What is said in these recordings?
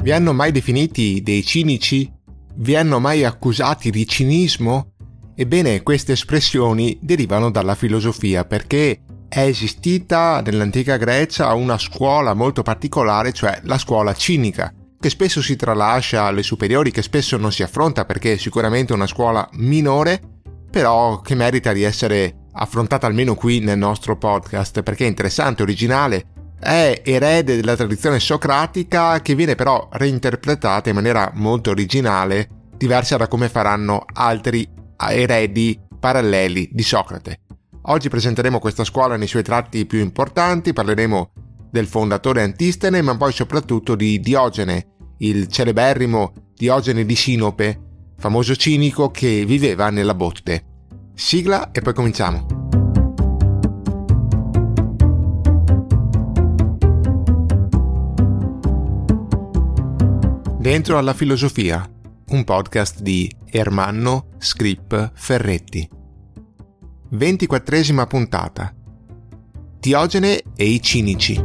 Vi hanno mai definiti dei cinici? Vi hanno mai accusati di cinismo? Ebbene, queste espressioni derivano dalla filosofia perché è esistita nell'antica Grecia una scuola molto particolare, cioè la scuola cinica, che spesso si tralascia alle superiori, che spesso non si affronta perché è sicuramente una scuola minore, però che merita di essere affrontata almeno qui nel nostro podcast perché è interessante, originale, è erede della tradizione socratica che viene però reinterpretata in maniera molto originale, diversa da come faranno altri eredi paralleli di Socrate. Oggi presenteremo questa scuola nei suoi tratti più importanti, parleremo del fondatore Antistene, ma poi soprattutto di Diogene, il celeberrimo Diogene di Sinope, famoso cinico che viveva nella botte. Sigla e poi cominciamo. Dentro alla filosofia, un podcast di Ermanno Scrip Ferretti. 24esima puntata. Diogene e i cinici.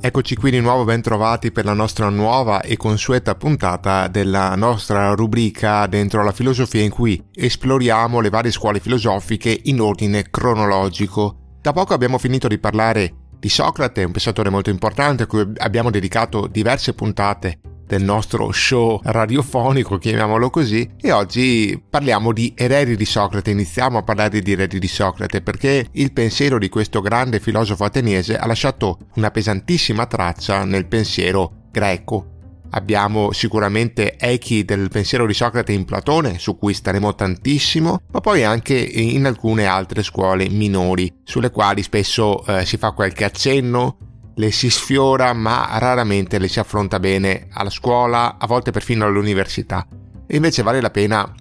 Eccoci qui di nuovo ben trovati per la nostra nuova e consueta puntata della nostra rubrica dentro la filosofia in cui esploriamo le varie scuole filosofiche in ordine cronologico. Da poco abbiamo finito di parlare di Socrate, un pensatore molto importante a cui abbiamo dedicato diverse puntate del nostro show radiofonico, chiamiamolo così, e oggi parliamo di eredi di Socrate, iniziamo a parlare di eredi di Socrate perché il pensiero di questo grande filosofo ateniese ha lasciato una pesantissima traccia nel pensiero greco. Abbiamo sicuramente echi del pensiero di Socrate in Platone, su cui staremo tantissimo, ma poi anche in alcune altre scuole minori, sulle quali spesso eh, si fa qualche accenno, le si sfiora ma raramente le si affronta bene alla scuola, a volte perfino all'università. E invece vale la pena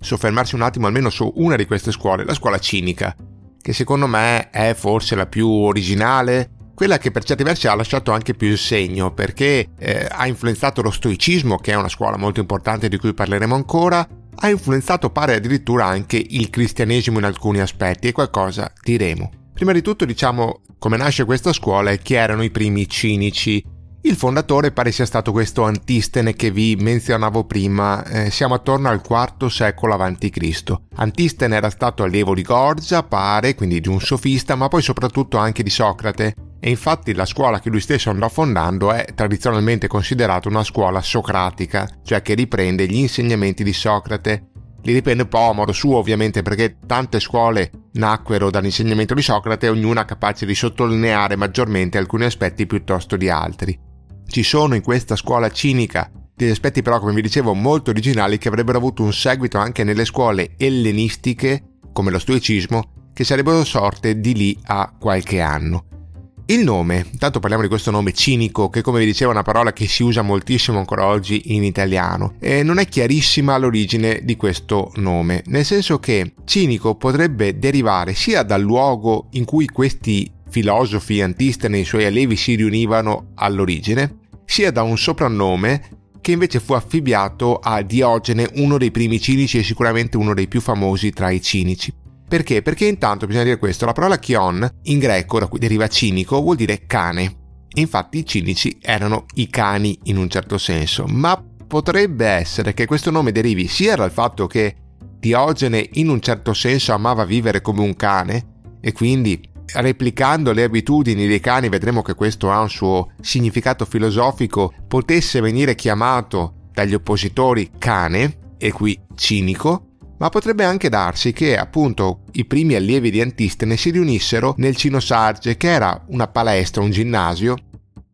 soffermarsi un attimo almeno su una di queste scuole, la scuola cinica, che secondo me è forse la più originale, quella che per certi versi ha lasciato anche più il segno, perché eh, ha influenzato lo stoicismo, che è una scuola molto importante di cui parleremo ancora, ha influenzato pare addirittura anche il cristianesimo in alcuni aspetti e qualcosa diremo. Prima di tutto diciamo come nasce questa scuola e chi erano i primi cinici. Il fondatore pare sia stato questo Antistene che vi menzionavo prima, eh, siamo attorno al IV secolo a.C. Antistene era stato allievo di Gorgia, pare, quindi di un sofista, ma poi soprattutto anche di Socrate, e infatti la scuola che lui stesso andò fondando è tradizionalmente considerata una scuola socratica, cioè che riprende gli insegnamenti di Socrate li riprende un po' a modo suo ovviamente perché tante scuole nacquero dall'insegnamento di Socrate, ognuna capace di sottolineare maggiormente alcuni aspetti piuttosto di altri. Ci sono in questa scuola cinica degli aspetti però, come vi dicevo, molto originali che avrebbero avuto un seguito anche nelle scuole ellenistiche, come lo stoicismo, che sarebbero sorte di lì a qualche anno. Il nome, intanto parliamo di questo nome cinico, che come vi dicevo è una parola che si usa moltissimo ancora oggi in italiano, e non è chiarissima l'origine di questo nome, nel senso che cinico potrebbe derivare sia dal luogo in cui questi filosofi antistene e i suoi allievi si riunivano all'origine, sia da un soprannome che invece fu affibbiato a Diogene, uno dei primi cinici e sicuramente uno dei più famosi tra i cinici. Perché? Perché intanto bisogna dire questo, la parola chion in greco, da cui deriva cinico, vuol dire cane. Infatti i cinici erano i cani in un certo senso, ma potrebbe essere che questo nome derivi sia dal fatto che Diogene in un certo senso amava vivere come un cane e quindi replicando le abitudini dei cani vedremo che questo ha un suo significato filosofico, potesse venire chiamato dagli oppositori cane e qui cinico ma potrebbe anche darsi che appunto i primi allievi di Antistene si riunissero nel Cinosarge, che era una palestra, un ginnasio,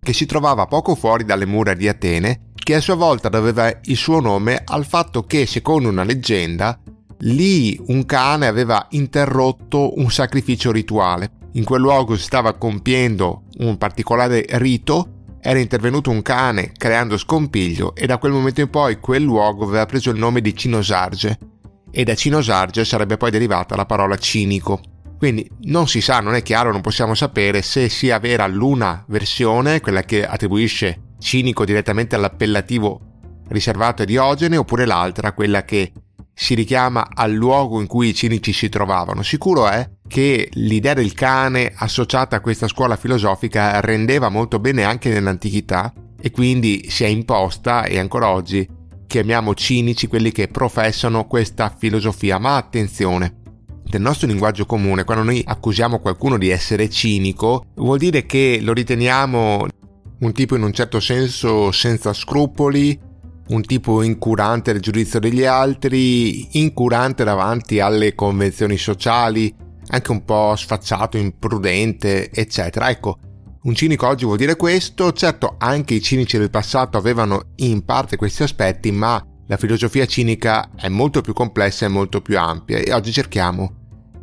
che si trovava poco fuori dalle mura di Atene, che a sua volta doveva il suo nome al fatto che, secondo una leggenda, lì un cane aveva interrotto un sacrificio rituale. In quel luogo si stava compiendo un particolare rito, era intervenuto un cane creando scompiglio e da quel momento in poi quel luogo aveva preso il nome di Cinosarge e da Cinosarge sarebbe poi derivata la parola cinico. Quindi non si sa, non è chiaro, non possiamo sapere se sia vera l'una versione, quella che attribuisce cinico direttamente all'appellativo riservato a Diogene, oppure l'altra, quella che si richiama al luogo in cui i cinici si trovavano. Sicuro è che l'idea del cane associata a questa scuola filosofica rendeva molto bene anche nell'antichità e quindi si è imposta e ancora oggi chiamiamo cinici quelli che professano questa filosofia. Ma attenzione, nel nostro linguaggio comune, quando noi accusiamo qualcuno di essere cinico, vuol dire che lo riteniamo un tipo in un certo senso senza scrupoli, un tipo incurante del giudizio degli altri, incurante davanti alle convenzioni sociali, anche un po' sfacciato, imprudente, eccetera. Ecco, un cinico oggi vuol dire questo, certo anche i cinici del passato avevano in parte questi aspetti, ma la filosofia cinica è molto più complessa e molto più ampia e oggi cerchiamo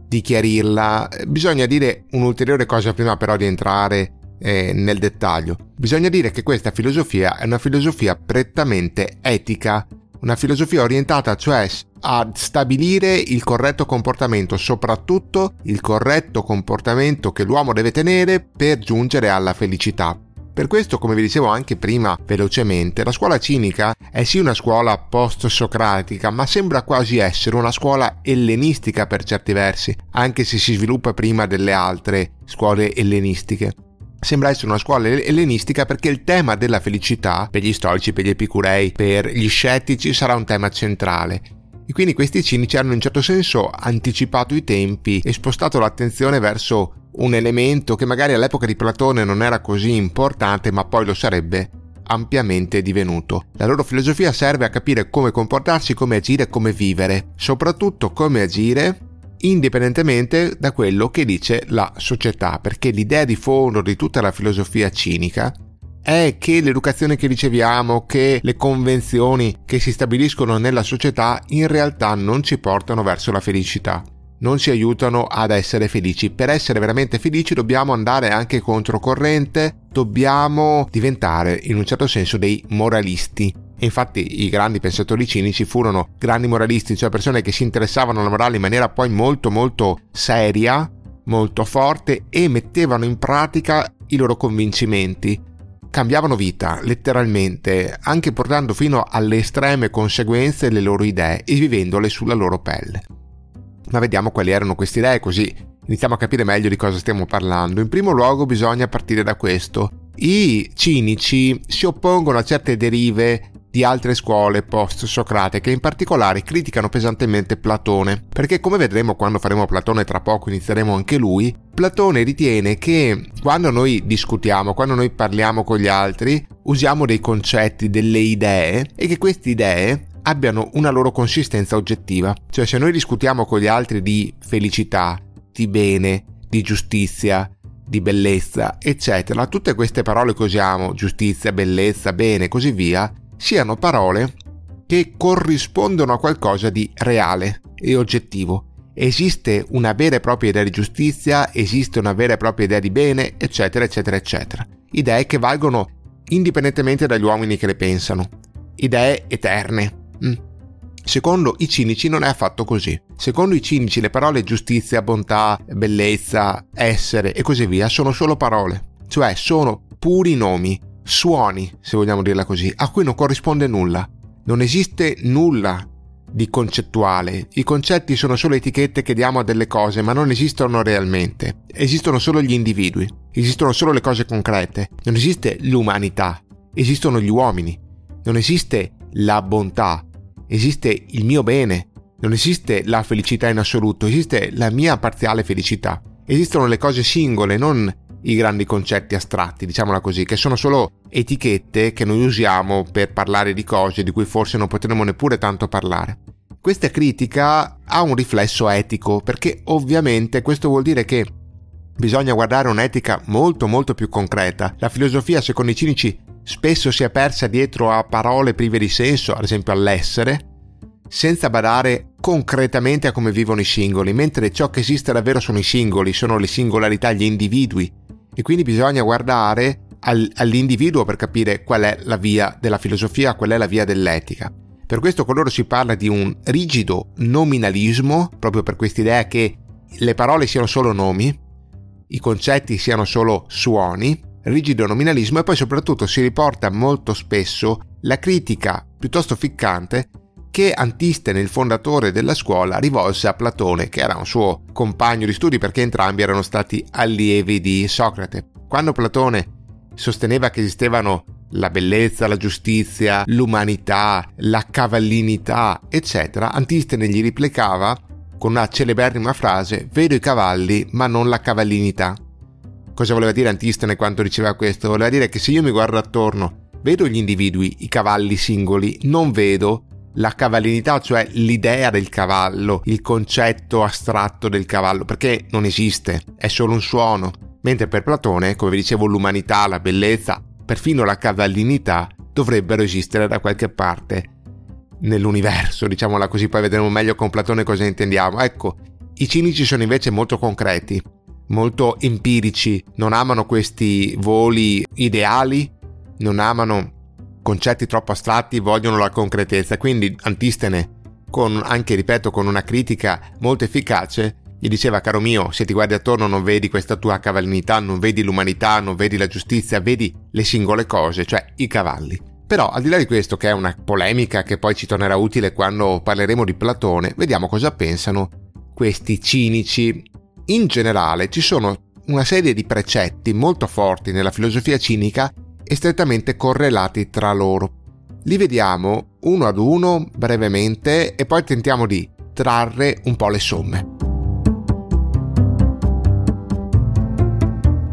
di chiarirla. Bisogna dire un'ulteriore cosa prima però di entrare eh, nel dettaglio. Bisogna dire che questa filosofia è una filosofia prettamente etica, una filosofia orientata cioè a stabilire il corretto comportamento, soprattutto il corretto comportamento che l'uomo deve tenere per giungere alla felicità. Per questo, come vi dicevo anche prima velocemente, la scuola cinica è sì una scuola post-socratica, ma sembra quasi essere una scuola ellenistica per certi versi, anche se si sviluppa prima delle altre scuole ellenistiche sembra essere una scuola ellenistica perché il tema della felicità per gli storici, per gli epicurei, per gli scettici sarà un tema centrale. E quindi questi cinici hanno in certo senso anticipato i tempi e spostato l'attenzione verso un elemento che magari all'epoca di Platone non era così importante ma poi lo sarebbe ampiamente divenuto. La loro filosofia serve a capire come comportarsi, come agire, come vivere, soprattutto come agire indipendentemente da quello che dice la società, perché l'idea di fondo di tutta la filosofia cinica è che l'educazione che riceviamo, che le convenzioni che si stabiliscono nella società in realtà non ci portano verso la felicità, non ci aiutano ad essere felici. Per essere veramente felici dobbiamo andare anche controcorrente, dobbiamo diventare in un certo senso dei moralisti infatti i grandi pensatori cinici furono grandi moralisti, cioè persone che si interessavano alla morale in maniera poi molto molto seria, molto forte e mettevano in pratica i loro convincimenti. Cambiavano vita, letteralmente, anche portando fino alle estreme conseguenze le loro idee e vivendole sulla loro pelle. Ma vediamo quali erano queste idee così iniziamo a capire meglio di cosa stiamo parlando. In primo luogo bisogna partire da questo. I cinici si oppongono a certe derive di altre scuole post-socratiche, in particolare criticano pesantemente Platone, perché come vedremo quando faremo Platone tra poco inizieremo anche lui, Platone ritiene che quando noi discutiamo, quando noi parliamo con gli altri, usiamo dei concetti, delle idee e che queste idee abbiano una loro consistenza oggettiva. Cioè se noi discutiamo con gli altri di felicità, di bene, di giustizia, di bellezza, eccetera, tutte queste parole che usiamo, giustizia, bellezza, bene, così via, siano parole che corrispondono a qualcosa di reale e oggettivo. Esiste una vera e propria idea di giustizia, esiste una vera e propria idea di bene, eccetera, eccetera, eccetera. Idee che valgono indipendentemente dagli uomini che le pensano. Idee eterne. Mm. Secondo i cinici non è affatto così. Secondo i cinici le parole giustizia, bontà, bellezza, essere e così via sono solo parole, cioè sono puri nomi suoni, se vogliamo dirla così, a cui non corrisponde nulla. Non esiste nulla di concettuale. I concetti sono solo etichette che diamo a delle cose, ma non esistono realmente. Esistono solo gli individui, esistono solo le cose concrete. Non esiste l'umanità, esistono gli uomini. Non esiste la bontà, esiste il mio bene. Non esiste la felicità in assoluto, esiste la mia parziale felicità. Esistono le cose singole, non i grandi concetti astratti, diciamola così, che sono solo etichette che noi usiamo per parlare di cose di cui forse non potremmo neppure tanto parlare. Questa critica ha un riflesso etico, perché ovviamente questo vuol dire che bisogna guardare un'etica molto molto più concreta. La filosofia, secondo i cinici, spesso si è persa dietro a parole prive di senso, ad esempio all'essere, senza badare concretamente a come vivono i singoli, mentre ciò che esiste davvero sono i singoli, sono le singolarità, gli individui. E quindi bisogna guardare al, all'individuo per capire qual è la via della filosofia, qual è la via dell'etica. Per questo con loro si parla di un rigido nominalismo, proprio per questa idea che le parole siano solo nomi, i concetti siano solo suoni, rigido nominalismo e poi soprattutto si riporta molto spesso la critica piuttosto ficcante che Antistene, il fondatore della scuola, rivolse a Platone, che era un suo compagno di studi perché entrambi erano stati allievi di Socrate. Quando Platone sosteneva che esistevano la bellezza, la giustizia, l'umanità, la cavallinità, eccetera, Antistene gli replicava con una celeberrima frase vedo i cavalli ma non la cavallinità. Cosa voleva dire Antistene quando diceva questo? Voleva dire che se io mi guardo attorno, vedo gli individui, i cavalli singoli, non vedo la cavallinità, cioè l'idea del cavallo, il concetto astratto del cavallo, perché non esiste, è solo un suono. Mentre per Platone, come vi dicevo, l'umanità, la bellezza, perfino la cavallinità dovrebbero esistere da qualche parte nell'universo, diciamola così, poi vedremo meglio con Platone cosa intendiamo. Ecco, i cinici sono invece molto concreti, molto empirici, non amano questi voli ideali, non amano concetti troppo astratti, vogliono la concretezza. Quindi Antistene, con, anche ripeto, con una critica molto efficace, gli diceva, caro mio, se ti guardi attorno non vedi questa tua cavallinità, non vedi l'umanità, non vedi la giustizia, vedi le singole cose, cioè i cavalli. Però al di là di questo, che è una polemica che poi ci tornerà utile quando parleremo di Platone, vediamo cosa pensano questi cinici. In generale ci sono una serie di precetti molto forti nella filosofia cinica e strettamente correlati tra loro. Li vediamo uno ad uno brevemente e poi tentiamo di trarre un po' le somme.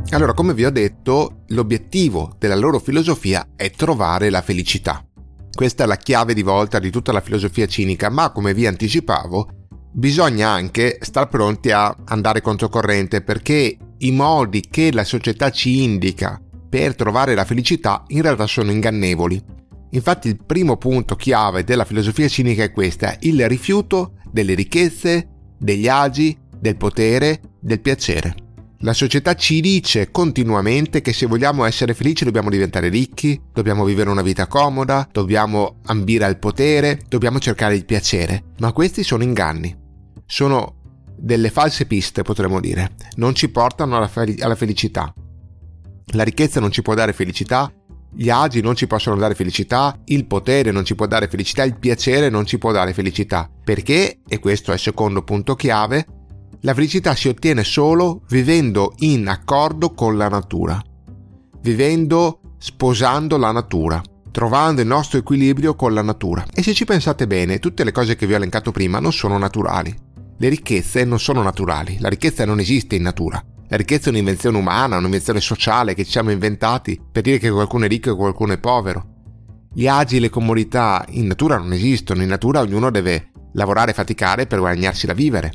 Allora, come vi ho detto, l'obiettivo della loro filosofia è trovare la felicità. Questa è la chiave di volta di tutta la filosofia cinica, ma come vi anticipavo, bisogna anche star pronti a andare controcorrente perché i modi che la società ci indica per trovare la felicità in realtà sono ingannevoli. Infatti il primo punto chiave della filosofia cinica è questa, il rifiuto delle ricchezze, degli agi, del potere, del piacere. La società ci dice continuamente che se vogliamo essere felici dobbiamo diventare ricchi, dobbiamo vivere una vita comoda, dobbiamo ambire al potere, dobbiamo cercare il piacere. Ma questi sono inganni. Sono delle false piste, potremmo dire. Non ci portano alla, fel- alla felicità. La ricchezza non ci può dare felicità, gli agi non ci possono dare felicità, il potere non ci può dare felicità, il piacere non ci può dare felicità. Perché, e questo è il secondo punto chiave, la felicità si ottiene solo vivendo in accordo con la natura, vivendo sposando la natura, trovando il nostro equilibrio con la natura. E se ci pensate bene, tutte le cose che vi ho elencato prima non sono naturali. Le ricchezze non sono naturali, la ricchezza non esiste in natura. La ricchezza è un'invenzione umana, un'invenzione sociale che ci siamo inventati per dire che qualcuno è ricco e qualcuno è povero. Gli agi e le comodità in natura non esistono, in natura ognuno deve lavorare e faticare per guadagnarsi da vivere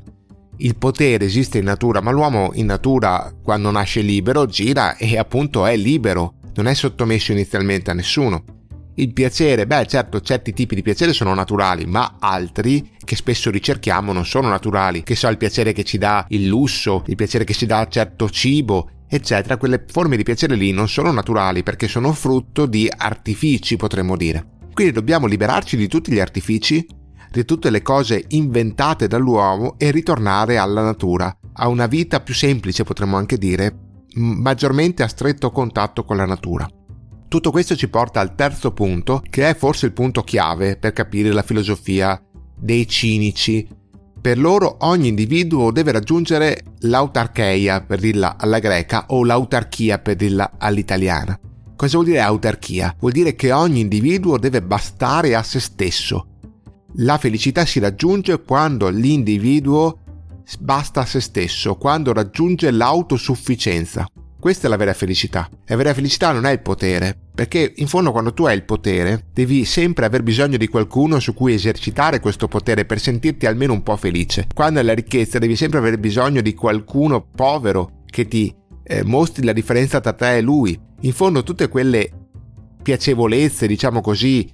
il potere esiste in natura, ma l'uomo in natura quando nasce libero gira e appunto è libero, non è sottomesso inizialmente a nessuno. Il piacere, beh certo certi tipi di piacere sono naturali, ma altri che spesso ricerchiamo non sono naturali, che so il piacere che ci dà il lusso, il piacere che ci dà certo cibo, eccetera, quelle forme di piacere lì non sono naturali perché sono frutto di artifici, potremmo dire. Quindi dobbiamo liberarci di tutti gli artifici di tutte le cose inventate dall'uomo e ritornare alla natura, a una vita più semplice potremmo anche dire, maggiormente a stretto contatto con la natura. Tutto questo ci porta al terzo punto, che è forse il punto chiave per capire la filosofia dei cinici. Per loro ogni individuo deve raggiungere l'autarcheia, per dirla alla greca, o l'autarchia, per dirla all'italiana. Cosa vuol dire autarchia? Vuol dire che ogni individuo deve bastare a se stesso, la felicità si raggiunge quando l'individuo basta a se stesso, quando raggiunge l'autosufficienza. Questa è la vera felicità. La vera felicità non è il potere, perché in fondo quando tu hai il potere devi sempre aver bisogno di qualcuno su cui esercitare questo potere per sentirti almeno un po' felice. Quando hai la ricchezza devi sempre aver bisogno di qualcuno povero che ti eh, mostri la differenza tra te e lui. In fondo tutte quelle piacevolezze, diciamo così,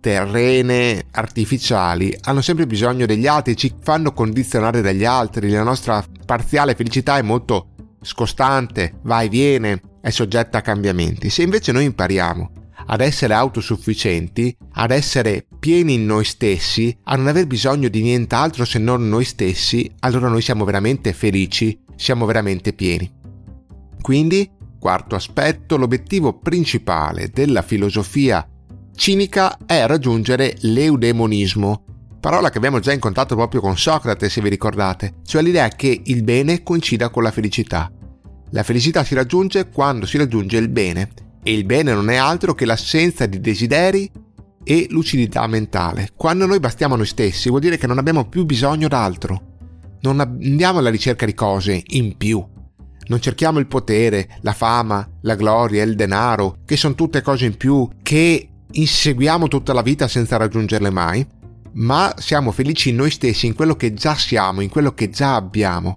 terrene, artificiali, hanno sempre bisogno degli altri, ci fanno condizionare dagli altri, la nostra parziale felicità è molto scostante, va e viene, è soggetta a cambiamenti. Se invece noi impariamo ad essere autosufficienti, ad essere pieni in noi stessi, a non aver bisogno di nient'altro se non noi stessi, allora noi siamo veramente felici, siamo veramente pieni. Quindi, quarto aspetto, l'obiettivo principale della filosofia cinica è raggiungere l'eudemonismo, parola che abbiamo già incontrato proprio con Socrate, se vi ricordate, cioè l'idea che il bene coincida con la felicità. La felicità si raggiunge quando si raggiunge il bene, e il bene non è altro che l'assenza di desideri e lucidità mentale. Quando noi bastiamo a noi stessi vuol dire che non abbiamo più bisogno d'altro. Non andiamo alla ricerca di cose in più. Non cerchiamo il potere, la fama, la gloria, il denaro, che sono tutte cose in più che inseguiamo tutta la vita senza raggiungerle mai, ma siamo felici in noi stessi, in quello che già siamo, in quello che già abbiamo.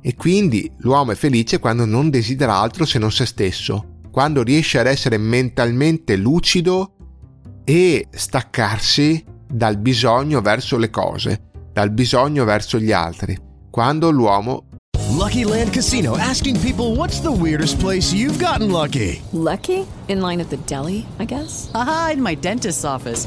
E quindi l'uomo è felice quando non desidera altro se non se stesso, quando riesce ad essere mentalmente lucido e staccarsi dal bisogno verso le cose, dal bisogno verso gli altri, quando l'uomo Lucky Land Casino asking people what's the weirdest place you've gotten lucky? Lucky? In line at the deli, I guess. Aha, in my dentist's office.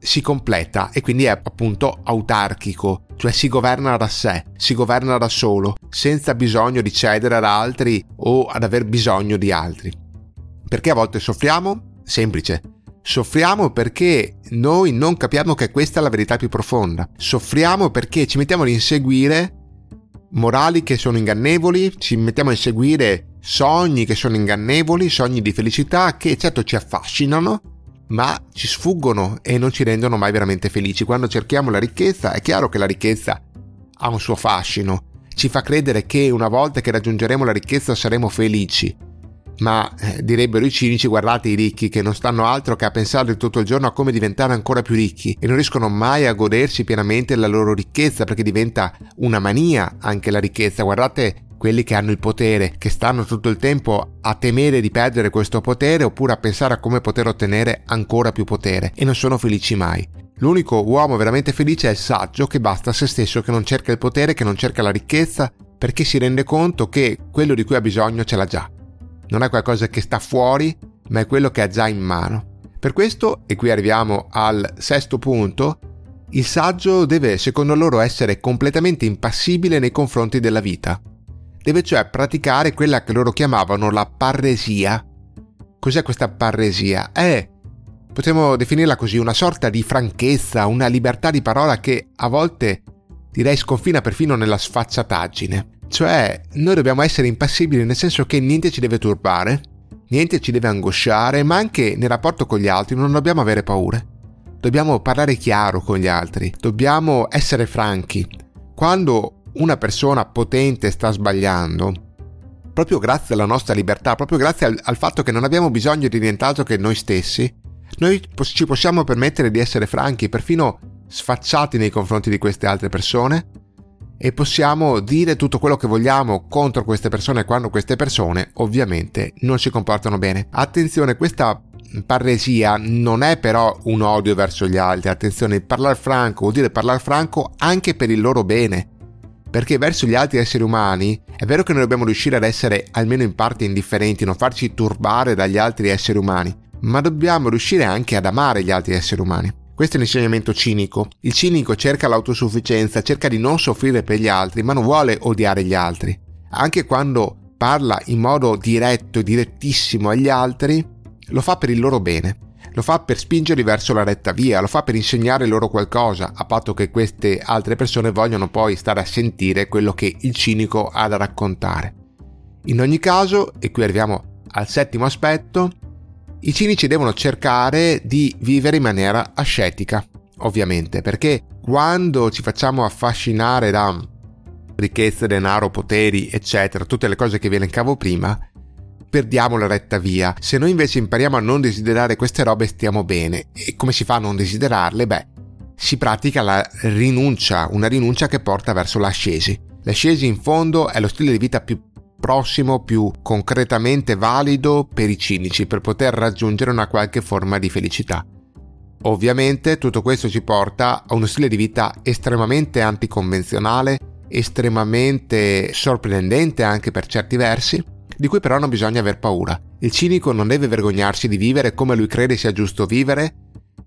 Si completa e quindi è appunto autarchico, cioè si governa da sé, si governa da solo, senza bisogno di cedere ad altri o ad aver bisogno di altri. Perché a volte soffriamo? Semplice. Soffriamo perché noi non capiamo che questa è la verità più profonda. Soffriamo perché ci mettiamo ad inseguire morali che sono ingannevoli, ci mettiamo a inseguire sogni che sono ingannevoli, sogni di felicità che certo ci affascinano, ma ci sfuggono e non ci rendono mai veramente felici. Quando cerchiamo la ricchezza, è chiaro che la ricchezza ha un suo fascino, ci fa credere che una volta che raggiungeremo la ricchezza saremo felici. Ma eh, direbbero i cinici, guardate i ricchi che non stanno altro che a pensare tutto il giorno a come diventare ancora più ricchi e non riescono mai a godersi pienamente la loro ricchezza perché diventa una mania anche la ricchezza. Guardate quelli che hanno il potere, che stanno tutto il tempo a temere di perdere questo potere oppure a pensare a come poter ottenere ancora più potere e non sono felici mai. L'unico uomo veramente felice è il saggio che basta a se stesso, che non cerca il potere, che non cerca la ricchezza, perché si rende conto che quello di cui ha bisogno ce l'ha già. Non è qualcosa che sta fuori, ma è quello che ha già in mano. Per questo, e qui arriviamo al sesto punto, il saggio deve, secondo loro, essere completamente impassibile nei confronti della vita deve cioè praticare quella che loro chiamavano la parresia. Cos'è questa parresia? È, potremmo definirla così, una sorta di franchezza, una libertà di parola che a volte direi sconfina perfino nella sfacciataggine. Cioè, noi dobbiamo essere impassibili nel senso che niente ci deve turbare, niente ci deve angosciare, ma anche nel rapporto con gli altri non dobbiamo avere paure. Dobbiamo parlare chiaro con gli altri, dobbiamo essere franchi. Quando una persona potente sta sbagliando, proprio grazie alla nostra libertà, proprio grazie al, al fatto che non abbiamo bisogno di nient'altro che noi stessi, noi ci possiamo permettere di essere franchi, perfino sfacciati nei confronti di queste altre persone e possiamo dire tutto quello che vogliamo contro queste persone quando queste persone ovviamente non si comportano bene. Attenzione, questa parresia non è però un odio verso gli altri, attenzione, parlare franco vuol dire parlare franco anche per il loro bene perché verso gli altri esseri umani è vero che noi dobbiamo riuscire ad essere almeno in parte indifferenti, non farci turbare dagli altri esseri umani, ma dobbiamo riuscire anche ad amare gli altri esseri umani. Questo è l'insegnamento cinico. Il cinico cerca l'autosufficienza, cerca di non soffrire per gli altri, ma non vuole odiare gli altri. Anche quando parla in modo diretto, direttissimo agli altri, lo fa per il loro bene lo fa per spingerli verso la retta via, lo fa per insegnare loro qualcosa, a patto che queste altre persone vogliano poi stare a sentire quello che il cinico ha da raccontare. In ogni caso, e qui arriviamo al settimo aspetto, i cinici devono cercare di vivere in maniera ascetica, ovviamente, perché quando ci facciamo affascinare da ricchezza, denaro, poteri, eccetera, tutte le cose che vi elencavo prima, perdiamo la retta via. Se noi invece impariamo a non desiderare queste robe stiamo bene. E come si fa a non desiderarle? Beh, si pratica la rinuncia, una rinuncia che porta verso l'ascesi. L'ascesi in fondo è lo stile di vita più prossimo, più concretamente valido per i cinici, per poter raggiungere una qualche forma di felicità. Ovviamente tutto questo ci porta a uno stile di vita estremamente anticonvenzionale, estremamente sorprendente anche per certi versi, di cui però non bisogna aver paura. Il cinico non deve vergognarsi di vivere come lui crede sia giusto vivere,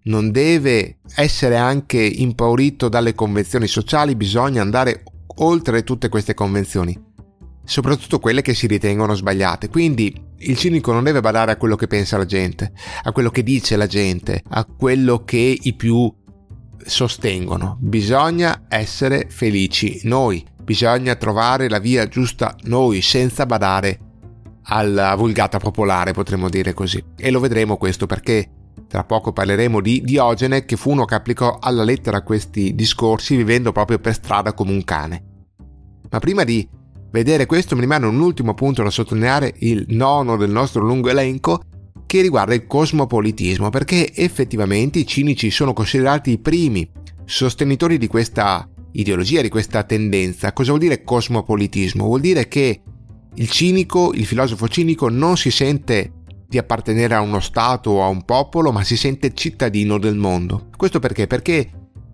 non deve essere anche impaurito dalle convenzioni sociali, bisogna andare oltre tutte queste convenzioni, soprattutto quelle che si ritengono sbagliate. Quindi il cinico non deve badare a quello che pensa la gente, a quello che dice la gente, a quello che i più sostengono. Bisogna essere felici noi, bisogna trovare la via giusta noi, senza badare alla vulgata popolare, potremmo dire così. E lo vedremo questo perché tra poco parleremo di Diogene, che fu uno che applicò alla lettera questi discorsi vivendo proprio per strada come un cane. Ma prima di vedere questo mi rimane un ultimo punto da sottolineare, il nono del nostro lungo elenco, che riguarda il cosmopolitismo, perché effettivamente i cinici sono considerati i primi sostenitori di questa ideologia, di questa tendenza. Cosa vuol dire cosmopolitismo? Vuol dire che il cinico, il filosofo cinico, non si sente di appartenere a uno Stato o a un popolo, ma si sente cittadino del mondo. Questo perché? Perché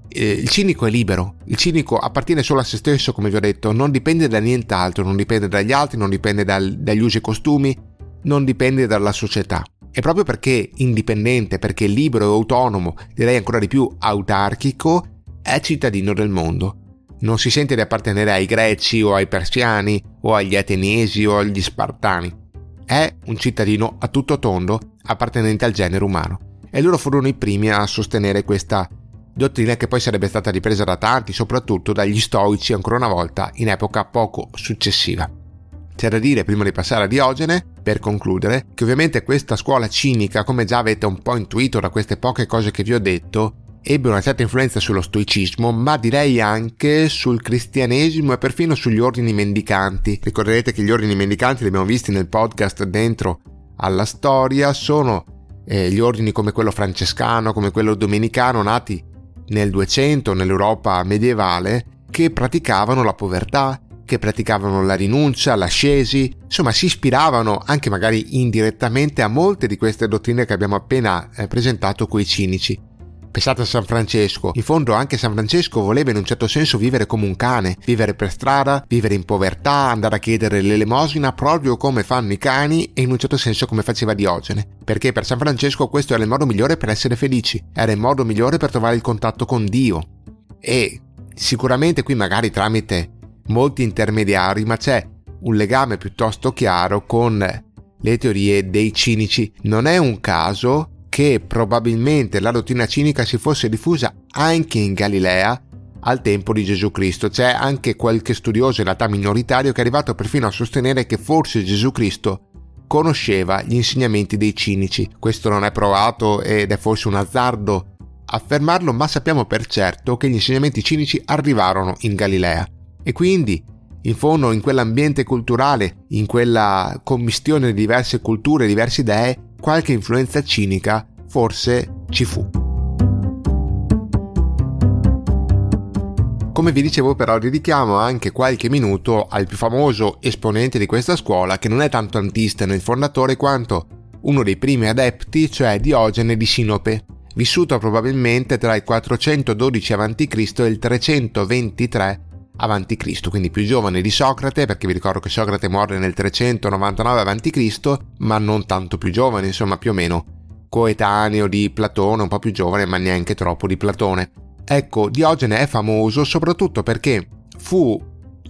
eh, il cinico è libero, il cinico appartiene solo a se stesso, come vi ho detto, non dipende da nient'altro, non dipende dagli altri, non dipende dal, dagli usi e costumi, non dipende dalla società. E proprio perché indipendente, perché libero e autonomo, direi ancora di più autarchico, è cittadino del mondo non si sente di appartenere ai greci o ai persiani o agli ateniesi o agli spartani. È un cittadino a tutto tondo appartenente al genere umano. E loro furono i primi a sostenere questa dottrina che poi sarebbe stata ripresa da tanti, soprattutto dagli stoici ancora una volta in epoca poco successiva. C'è da dire, prima di passare a Diogene, per concludere, che ovviamente questa scuola cinica, come già avete un po' intuito da queste poche cose che vi ho detto, ebbe una certa influenza sullo stoicismo, ma direi anche sul cristianesimo e perfino sugli ordini mendicanti. Ricorderete che gli ordini mendicanti li abbiamo visti nel podcast dentro alla storia, sono eh, gli ordini come quello francescano, come quello domenicano, nati nel 200 nell'Europa medievale, che praticavano la povertà, che praticavano la rinuncia, l'ascesi, insomma si ispiravano anche magari indirettamente a molte di queste dottrine che abbiamo appena eh, presentato coi cinici. Pensate a San Francesco. In fondo anche San Francesco voleva in un certo senso vivere come un cane, vivere per strada, vivere in povertà, andare a chiedere l'elemosina proprio come fanno i cani e in un certo senso come faceva Diogene. Perché per San Francesco questo era il modo migliore per essere felici, era il modo migliore per trovare il contatto con Dio. E sicuramente qui magari tramite molti intermediari, ma c'è un legame piuttosto chiaro con le teorie dei cinici. Non è un caso che probabilmente la dottrina cinica si fosse diffusa anche in Galilea al tempo di Gesù Cristo. C'è anche qualche studioso in realtà minoritario che è arrivato perfino a sostenere che forse Gesù Cristo conosceva gli insegnamenti dei cinici. Questo non è provato ed è forse un azzardo affermarlo, ma sappiamo per certo che gli insegnamenti cinici arrivarono in Galilea. E quindi, in fondo, in quell'ambiente culturale, in quella commistione di diverse culture, diverse idee, qualche influenza cinica forse ci fu. Come vi dicevo però dedichiamo anche qualche minuto al più famoso esponente di questa scuola che non è tanto Antistene il fondatore quanto uno dei primi adepti, cioè Diogene di Sinope, vissuto probabilmente tra il 412 a.C. e il 323 a.C., quindi più giovane di Socrate, perché vi ricordo che Socrate muore nel 399 a.C., ma non tanto più giovane, insomma più o meno coetaneo di Platone, un po' più giovane, ma neanche troppo di Platone. Ecco, Diogene è famoso soprattutto perché fu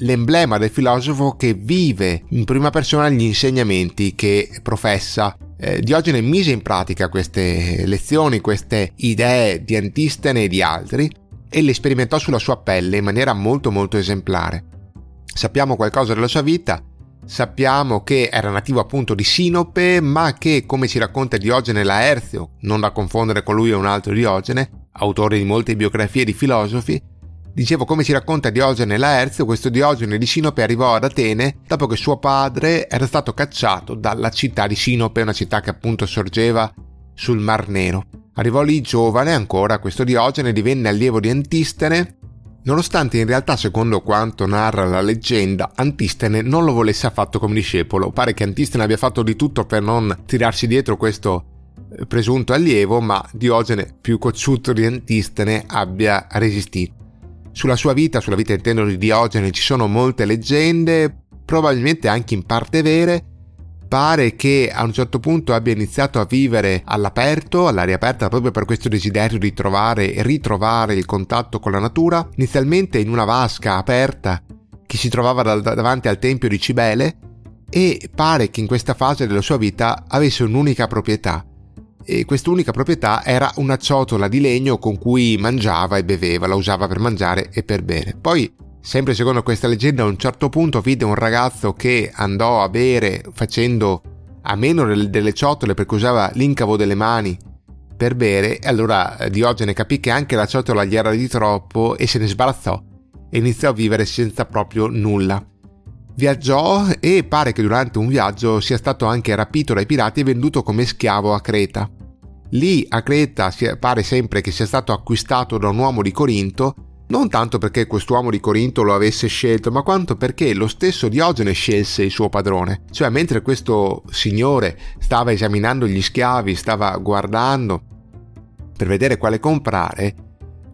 l'emblema del filosofo che vive in prima persona gli insegnamenti che professa. Eh, Diogene mise in pratica queste lezioni, queste idee di Antistene e di altri e le sperimentò sulla sua pelle in maniera molto molto esemplare. Sappiamo qualcosa della sua vita, sappiamo che era nativo appunto di Sinope, ma che, come ci racconta Diogene Laerzio, non da confondere con lui e un altro Diogene, autore di molte biografie di filosofi, Dicevo, come ci racconta Diogene Laerzio, questo Diogene di Sinope arrivò ad Atene dopo che suo padre era stato cacciato dalla città di Sinope, una città che appunto sorgeva sul Mar Nero. Arrivò lì giovane ancora questo Diogene, divenne allievo di Antistene, nonostante in realtà, secondo quanto narra la leggenda, Antistene non lo volesse affatto come discepolo. Pare che Antistene abbia fatto di tutto per non tirarsi dietro questo eh, presunto allievo, ma Diogene, più cocciuto di Antistene, abbia resistito. Sulla sua vita, sulla vita intendo di Diogene, ci sono molte leggende, probabilmente anche in parte vere. Pare che a un certo punto abbia iniziato a vivere all'aperto, all'aria aperta, proprio per questo desiderio di trovare e ritrovare il contatto con la natura, inizialmente in una vasca aperta che si trovava davanti al tempio di Cibele e pare che in questa fase della sua vita avesse un'unica proprietà, e quest'unica proprietà era una ciotola di legno con cui mangiava e beveva, la usava per mangiare e per bere. Poi, sempre secondo questa leggenda, a un certo punto vide un ragazzo che andò a bere facendo a meno delle ciotole perché usava l'incavo delle mani per bere e allora eh, Diogene capì che anche la ciotola gli era di troppo e se ne sbarazzò e iniziò a vivere senza proprio nulla. Viaggiò e pare che durante un viaggio sia stato anche rapito dai pirati e venduto come schiavo a Creta. Lì a Creta pare sempre che sia stato acquistato da un uomo di Corinto, non tanto perché quest'uomo di Corinto lo avesse scelto, ma quanto perché lo stesso Diogene scelse il suo padrone. Cioè, mentre questo signore stava esaminando gli schiavi, stava guardando per vedere quale comprare,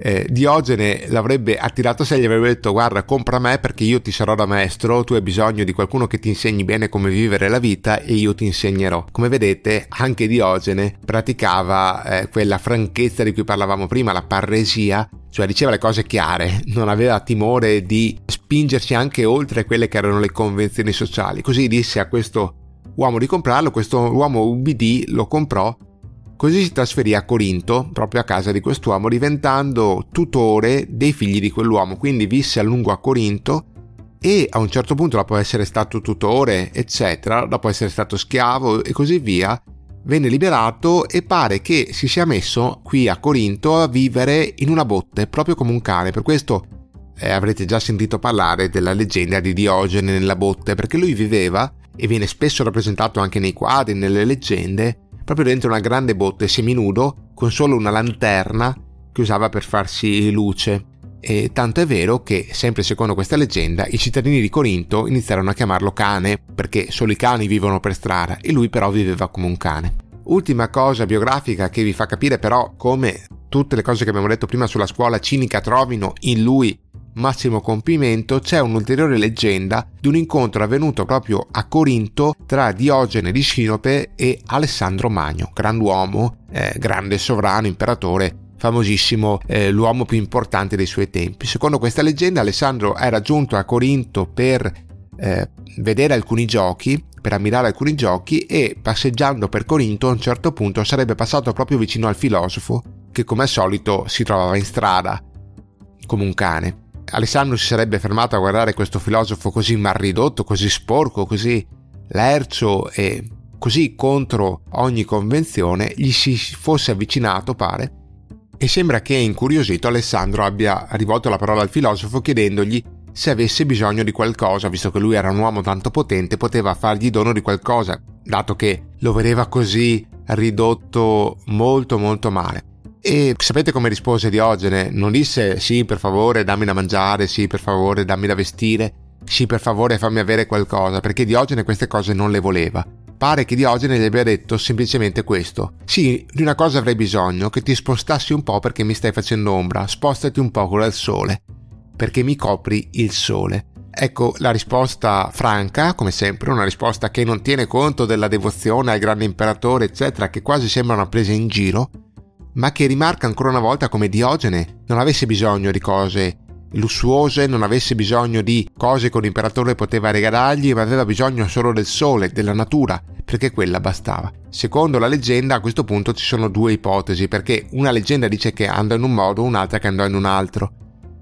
eh, Diogene l'avrebbe attirato a sé e gli avrebbe detto guarda compra me perché io ti sarò da maestro, tu hai bisogno di qualcuno che ti insegni bene come vivere la vita e io ti insegnerò. Come vedete anche Diogene praticava eh, quella franchezza di cui parlavamo prima, la parresia, cioè diceva le cose chiare, non aveva timore di spingersi anche oltre quelle che erano le convenzioni sociali. Così disse a questo uomo di comprarlo, questo uomo ubbidì, lo comprò Così si trasferì a Corinto, proprio a casa di quest'uomo, diventando tutore dei figli di quell'uomo. Quindi visse a lungo a Corinto e a un certo punto, dopo essere stato tutore, eccetera, dopo essere stato schiavo e così via, venne liberato e pare che si sia messo qui a Corinto a vivere in una botte, proprio come un cane. Per questo eh, avrete già sentito parlare della leggenda di Diogene nella botte, perché lui viveva, e viene spesso rappresentato anche nei quadri, nelle leggende, proprio dentro una grande botte seminudo con solo una lanterna che usava per farsi luce. E tanto è vero che, sempre secondo questa leggenda, i cittadini di Corinto iniziarono a chiamarlo cane, perché solo i cani vivono per strada e lui però viveva come un cane. Ultima cosa biografica che vi fa capire però come tutte le cose che abbiamo detto prima sulla scuola cinica trovino in lui massimo compimento c'è un'ulteriore leggenda di un incontro avvenuto proprio a Corinto tra Diogene di Sinope e Alessandro Magno, grand'uomo, eh, grande sovrano, imperatore famosissimo, eh, l'uomo più importante dei suoi tempi. Secondo questa leggenda Alessandro era giunto a Corinto per eh, vedere alcuni giochi, per ammirare alcuni giochi e passeggiando per Corinto a un certo punto sarebbe passato proprio vicino al filosofo che come al solito si trovava in strada come un cane. Alessandro si sarebbe fermato a guardare questo filosofo così mal ridotto, così sporco, così lercio e così contro ogni convenzione, gli si fosse avvicinato, pare, e sembra che incuriosito Alessandro abbia rivolto la parola al filosofo chiedendogli se avesse bisogno di qualcosa, visto che lui era un uomo tanto potente, poteva fargli dono di qualcosa, dato che lo vedeva così ridotto molto molto male. E sapete come rispose Diogene? Non disse sì, per favore, dammi da mangiare, sì, per favore, dammi da vestire, sì, per favore, fammi avere qualcosa, perché Diogene queste cose non le voleva. Pare che Diogene gli abbia detto semplicemente questo. Sì, di una cosa avrei bisogno, che ti spostassi un po' perché mi stai facendo ombra, spostati un po' dal sole, perché mi copri il sole. Ecco la risposta franca, come sempre, una risposta che non tiene conto della devozione al grande imperatore, eccetera, che quasi sembra una presa in giro, ma che rimarca ancora una volta come Diogene non avesse bisogno di cose lussuose, non avesse bisogno di cose che un imperatore poteva regalargli, ma aveva bisogno solo del sole, della natura, perché quella bastava. Secondo la leggenda a questo punto ci sono due ipotesi, perché una leggenda dice che andò in un modo, un'altra che andò in un altro.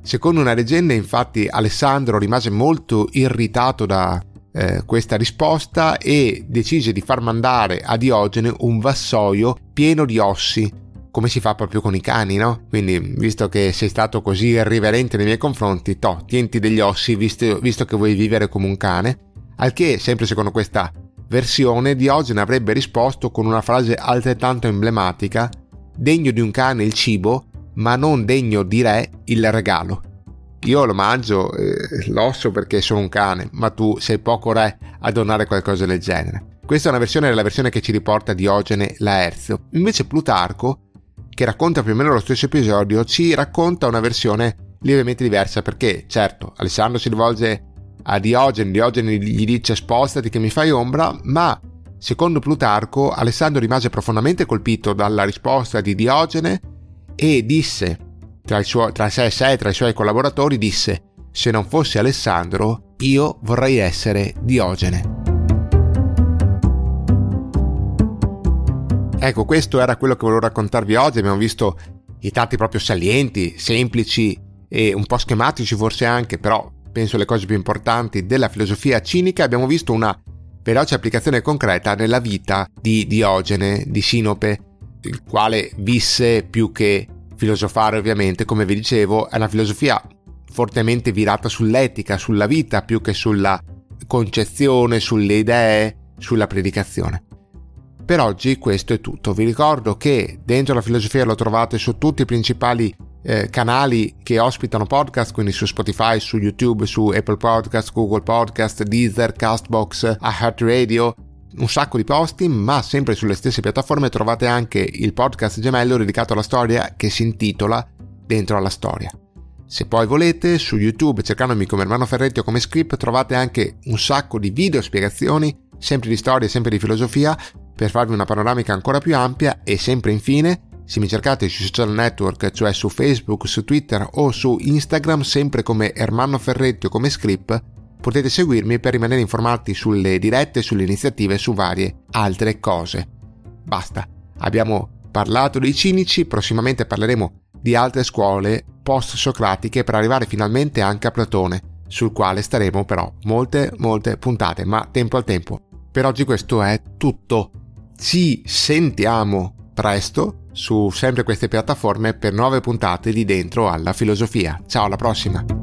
Secondo una leggenda, infatti, Alessandro rimase molto irritato da eh, questa risposta e decise di far mandare a Diogene un vassoio pieno di ossi come si fa proprio con i cani, no? Quindi, visto che sei stato così irriverente nei miei confronti, to, tienti degli ossi visto, visto che vuoi vivere come un cane. Al che, sempre secondo questa versione, Diogene avrebbe risposto con una frase altrettanto emblematica: Degno di un cane il cibo, ma non degno di re il regalo. Io lo mangio, eh, l'osso perché sono un cane, ma tu sei poco re a donare qualcosa del genere. Questa è una versione della versione che ci riporta Diogene Laerzio. Invece Plutarco che racconta più o meno lo stesso episodio, ci racconta una versione lievemente diversa perché, certo, Alessandro si rivolge a Diogene, Diogene gli dice spostati che mi fai ombra, ma secondo Plutarco Alessandro rimase profondamente colpito dalla risposta di Diogene e disse, tra, suo, tra sé e sé, tra i suoi collaboratori, disse, se non fossi Alessandro, io vorrei essere Diogene. Ecco, questo era quello che volevo raccontarvi oggi. Abbiamo visto i tratti proprio salienti, semplici e un po' schematici forse anche, però penso le cose più importanti della filosofia cinica. Abbiamo visto una veloce applicazione concreta nella vita di Diogene, di Sinope, il quale visse più che filosofare ovviamente, come vi dicevo, è una filosofia fortemente virata sull'etica, sulla vita, più che sulla concezione, sulle idee, sulla predicazione. Per oggi questo è tutto. Vi ricordo che dentro la filosofia lo trovate su tutti i principali eh, canali che ospitano podcast, quindi su Spotify, su YouTube, su Apple Podcast, Google Podcast, Deezer, Castbox, iHeartRadio, un sacco di posti, ma sempre sulle stesse piattaforme trovate anche il podcast gemello dedicato alla storia che si intitola Dentro alla storia. Se poi volete, su YouTube, cercandomi come Hermano Ferretti o come Script, trovate anche un sacco di video spiegazioni, sempre di storia, sempre di filosofia, per farvi una panoramica ancora più ampia e sempre infine, se mi cercate sui social network, cioè su Facebook, su Twitter o su Instagram, sempre come Ermanno Ferretti o come Script, potete seguirmi per rimanere informati sulle dirette, sulle iniziative e su varie altre cose. Basta, abbiamo parlato dei cinici, prossimamente parleremo di altre scuole post-socratiche per arrivare finalmente anche a Platone, sul quale staremo però molte, molte puntate, ma tempo al tempo. Per oggi questo è tutto. Ci sentiamo presto su sempre queste piattaforme per nuove puntate di Dentro alla Filosofia. Ciao, alla prossima!